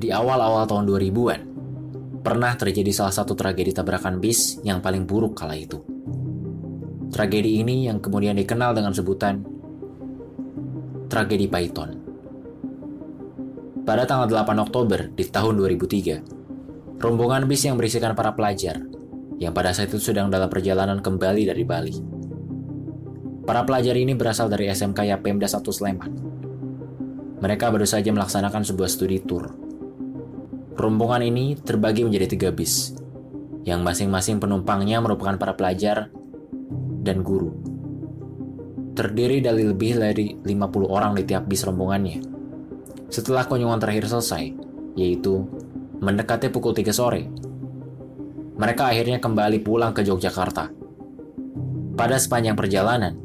di awal-awal tahun 2000-an, pernah terjadi salah satu tragedi tabrakan bis yang paling buruk kala itu. Tragedi ini yang kemudian dikenal dengan sebutan Tragedi Python. Pada tanggal 8 Oktober di tahun 2003, rombongan bis yang berisikan para pelajar yang pada saat itu sedang dalam perjalanan kembali dari Bali. Para pelajar ini berasal dari SMK Yapemda 1 Sleman. Mereka baru saja melaksanakan sebuah studi tour. Rombongan ini terbagi menjadi tiga bis, yang masing-masing penumpangnya merupakan para pelajar dan guru. Terdiri dari lebih dari 50 orang di tiap bis rombongannya. Setelah kunjungan terakhir selesai, yaitu mendekati pukul 3 sore, mereka akhirnya kembali pulang ke Yogyakarta. Pada sepanjang perjalanan,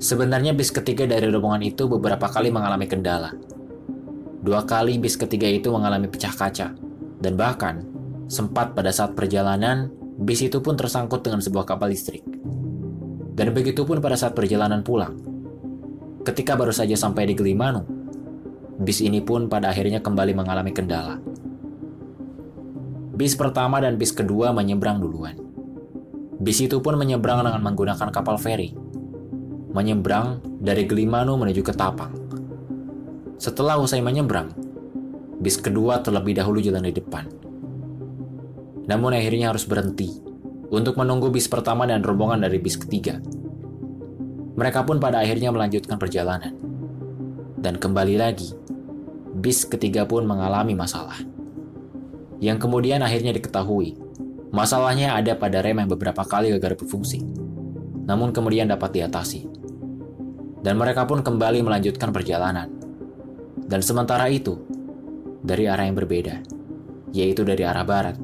sebenarnya bis ketiga dari rombongan itu beberapa kali mengalami kendala. Dua kali bis ketiga itu mengalami pecah kaca, dan bahkan sempat pada saat perjalanan, bis itu pun tersangkut dengan sebuah kapal listrik. Dan begitu pun pada saat perjalanan pulang. Ketika baru saja sampai di Gilimanuk, bis ini pun pada akhirnya kembali mengalami kendala. Bis pertama dan bis kedua menyeberang duluan. Bis itu pun menyeberang dengan menggunakan kapal feri. Menyeberang dari Gilimanuk menuju ke Tapang. Setelah usai menyeberang, bis kedua terlebih dahulu jalan di depan. Namun akhirnya harus berhenti untuk menunggu bis pertama dan rombongan dari bis ketiga. Mereka pun pada akhirnya melanjutkan perjalanan. Dan kembali lagi, bis ketiga pun mengalami masalah. Yang kemudian akhirnya diketahui, masalahnya ada pada rem yang beberapa kali gagal berfungsi, namun kemudian dapat diatasi. Dan mereka pun kembali melanjutkan perjalanan. Dan sementara itu, dari arah yang berbeda, yaitu dari arah barat,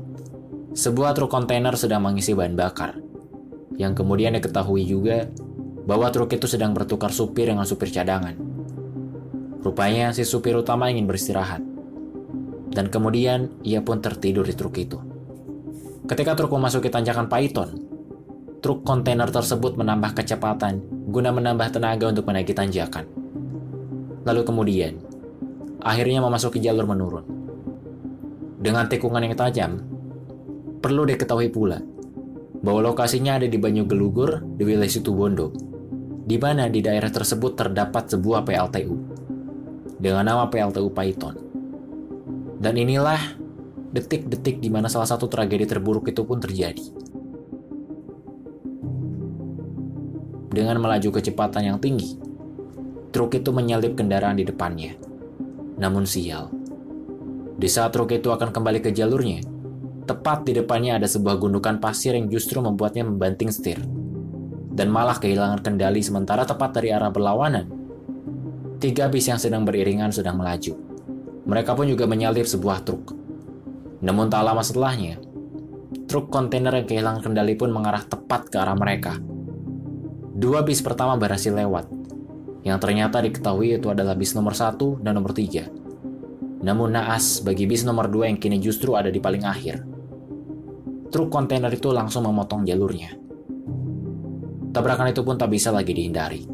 sebuah truk kontainer sedang mengisi bahan bakar, yang kemudian diketahui juga bahwa truk itu sedang bertukar supir dengan supir cadangan. Rupanya si supir utama ingin beristirahat, dan kemudian ia pun tertidur di truk itu. Ketika truk memasuki tanjakan Python, truk kontainer tersebut menambah kecepatan guna menambah tenaga untuk menaiki tanjakan. Lalu kemudian, akhirnya memasuki jalur menurun. Dengan tikungan yang tajam, Perlu diketahui pula bahwa lokasinya ada di Banyu Gelugur di wilayah Situbondo, di mana di daerah tersebut terdapat sebuah PLTU dengan nama PLTU Python. Dan inilah detik-detik di mana salah satu tragedi terburuk itu pun terjadi. Dengan melaju kecepatan yang tinggi, truk itu menyalip kendaraan di depannya. Namun sial, di saat truk itu akan kembali ke jalurnya, Tepat di depannya ada sebuah gundukan pasir yang justru membuatnya membanting setir. Dan malah kehilangan kendali sementara tepat dari arah berlawanan. Tiga bis yang sedang beriringan sedang melaju. Mereka pun juga menyalip sebuah truk. Namun tak lama setelahnya, truk kontainer yang kehilangan kendali pun mengarah tepat ke arah mereka. Dua bis pertama berhasil lewat, yang ternyata diketahui itu adalah bis nomor satu dan nomor tiga. Namun naas bagi bis nomor dua yang kini justru ada di paling akhir truk kontainer itu langsung memotong jalurnya. Tabrakan itu pun tak bisa lagi dihindari.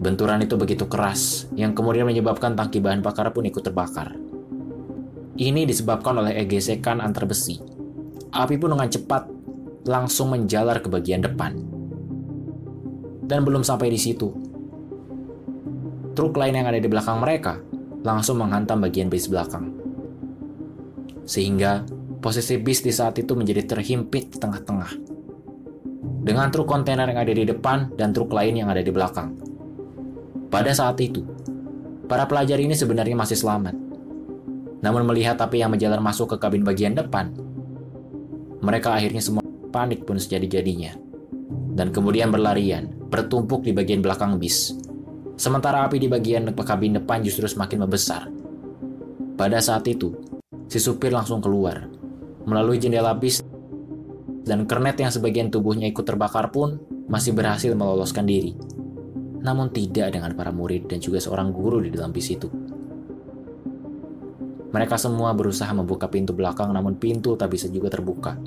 Benturan itu begitu keras, yang kemudian menyebabkan tangki bahan bakar pun ikut terbakar. Ini disebabkan oleh gesekan antar besi. Api pun dengan cepat langsung menjalar ke bagian depan. Dan belum sampai di situ, truk lain yang ada di belakang mereka langsung menghantam bagian base belakang. Sehingga Posisi bis di saat itu menjadi terhimpit di tengah-tengah. Dengan truk kontainer yang ada di depan dan truk lain yang ada di belakang. Pada saat itu, para pelajar ini sebenarnya masih selamat. Namun melihat api yang menjalar masuk ke kabin bagian depan, mereka akhirnya semua panik pun sejadi-jadinya. Dan kemudian berlarian, bertumpuk di bagian belakang bis. Sementara api di bagian kabin depan justru semakin membesar. Pada saat itu, si supir langsung keluar melalui jendela bis dan kernet yang sebagian tubuhnya ikut terbakar pun masih berhasil meloloskan diri. Namun tidak dengan para murid dan juga seorang guru di dalam bis itu. Mereka semua berusaha membuka pintu belakang namun pintu tak bisa juga terbuka.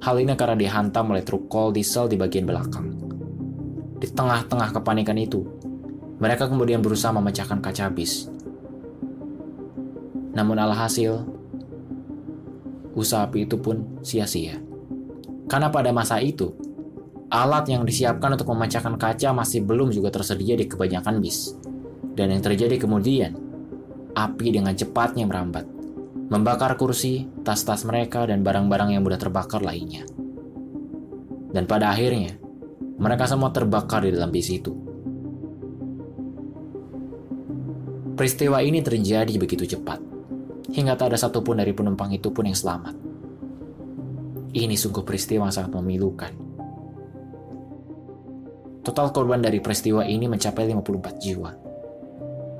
Hal ini karena dihantam oleh truk kol diesel di bagian belakang. Di tengah-tengah kepanikan itu, mereka kemudian berusaha memecahkan kaca bis. Namun alhasil, usaha api itu pun sia-sia. Karena pada masa itu, alat yang disiapkan untuk memecahkan kaca masih belum juga tersedia di kebanyakan bis. Dan yang terjadi kemudian, api dengan cepatnya merambat, membakar kursi, tas-tas mereka, dan barang-barang yang mudah terbakar lainnya. Dan pada akhirnya, mereka semua terbakar di dalam bis itu. Peristiwa ini terjadi begitu cepat, hingga tak ada satupun dari penumpang itu pun yang selamat. Ini sungguh peristiwa yang sangat memilukan. Total korban dari peristiwa ini mencapai 54 jiwa.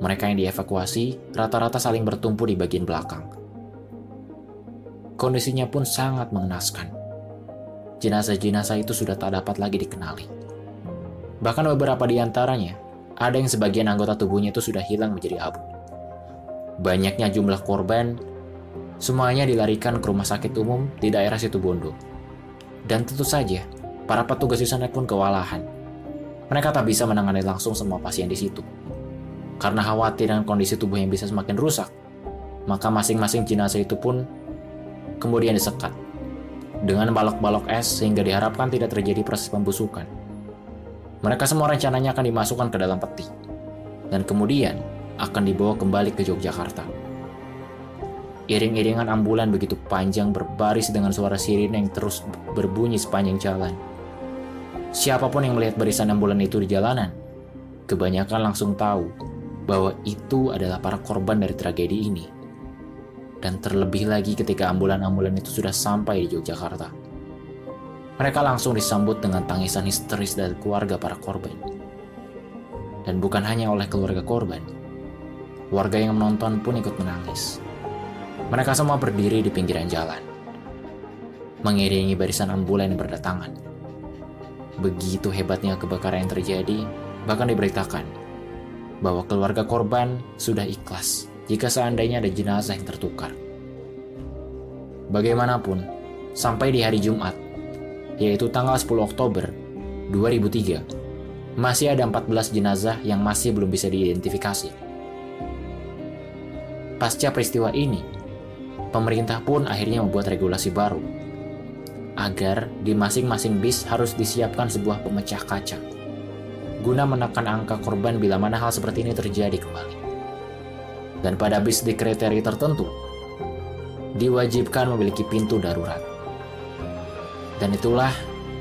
Mereka yang dievakuasi rata-rata saling bertumpu di bagian belakang. Kondisinya pun sangat mengenaskan. Jenazah-jenazah itu sudah tak dapat lagi dikenali. Bahkan beberapa di antaranya, ada yang sebagian anggota tubuhnya itu sudah hilang menjadi abu. Banyaknya jumlah korban, semuanya dilarikan ke rumah sakit umum di daerah situ Bondo. Dan tentu saja, para petugas di sana pun kewalahan. Mereka tak bisa menangani langsung semua pasien di situ. Karena khawatir dengan kondisi tubuh yang bisa semakin rusak, maka masing-masing jenazah itu pun kemudian disekat dengan balok-balok es sehingga diharapkan tidak terjadi proses pembusukan. Mereka semua rencananya akan dimasukkan ke dalam peti dan kemudian akan dibawa kembali ke Yogyakarta. Iring-iringan ambulan begitu panjang berbaris dengan suara sirine yang terus berbunyi sepanjang jalan. Siapa pun yang melihat barisan ambulan itu di jalanan, kebanyakan langsung tahu bahwa itu adalah para korban dari tragedi ini. Dan terlebih lagi ketika ambulan-ambulan itu sudah sampai di Yogyakarta. Mereka langsung disambut dengan tangisan histeris dari keluarga para korban. Dan bukan hanya oleh keluarga korban, warga yang menonton pun ikut menangis. Mereka semua berdiri di pinggiran jalan, mengiringi barisan ambulan yang berdatangan. Begitu hebatnya kebakaran yang terjadi, bahkan diberitakan bahwa keluarga korban sudah ikhlas jika seandainya ada jenazah yang tertukar. Bagaimanapun, sampai di hari Jumat, yaitu tanggal 10 Oktober 2003, masih ada 14 jenazah yang masih belum bisa diidentifikasi. Pasca peristiwa ini, pemerintah pun akhirnya membuat regulasi baru agar di masing-masing bis harus disiapkan sebuah pemecah kaca guna menekan angka korban bila mana hal seperti ini terjadi kembali. Dan pada bis di kriteria tertentu, diwajibkan memiliki pintu darurat. Dan itulah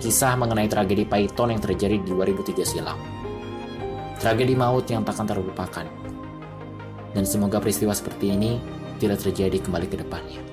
kisah mengenai tragedi Python yang terjadi di 2003 silam. Tragedi maut yang takkan terlupakan. Dan semoga peristiwa seperti ini tidak terjadi kembali ke depannya.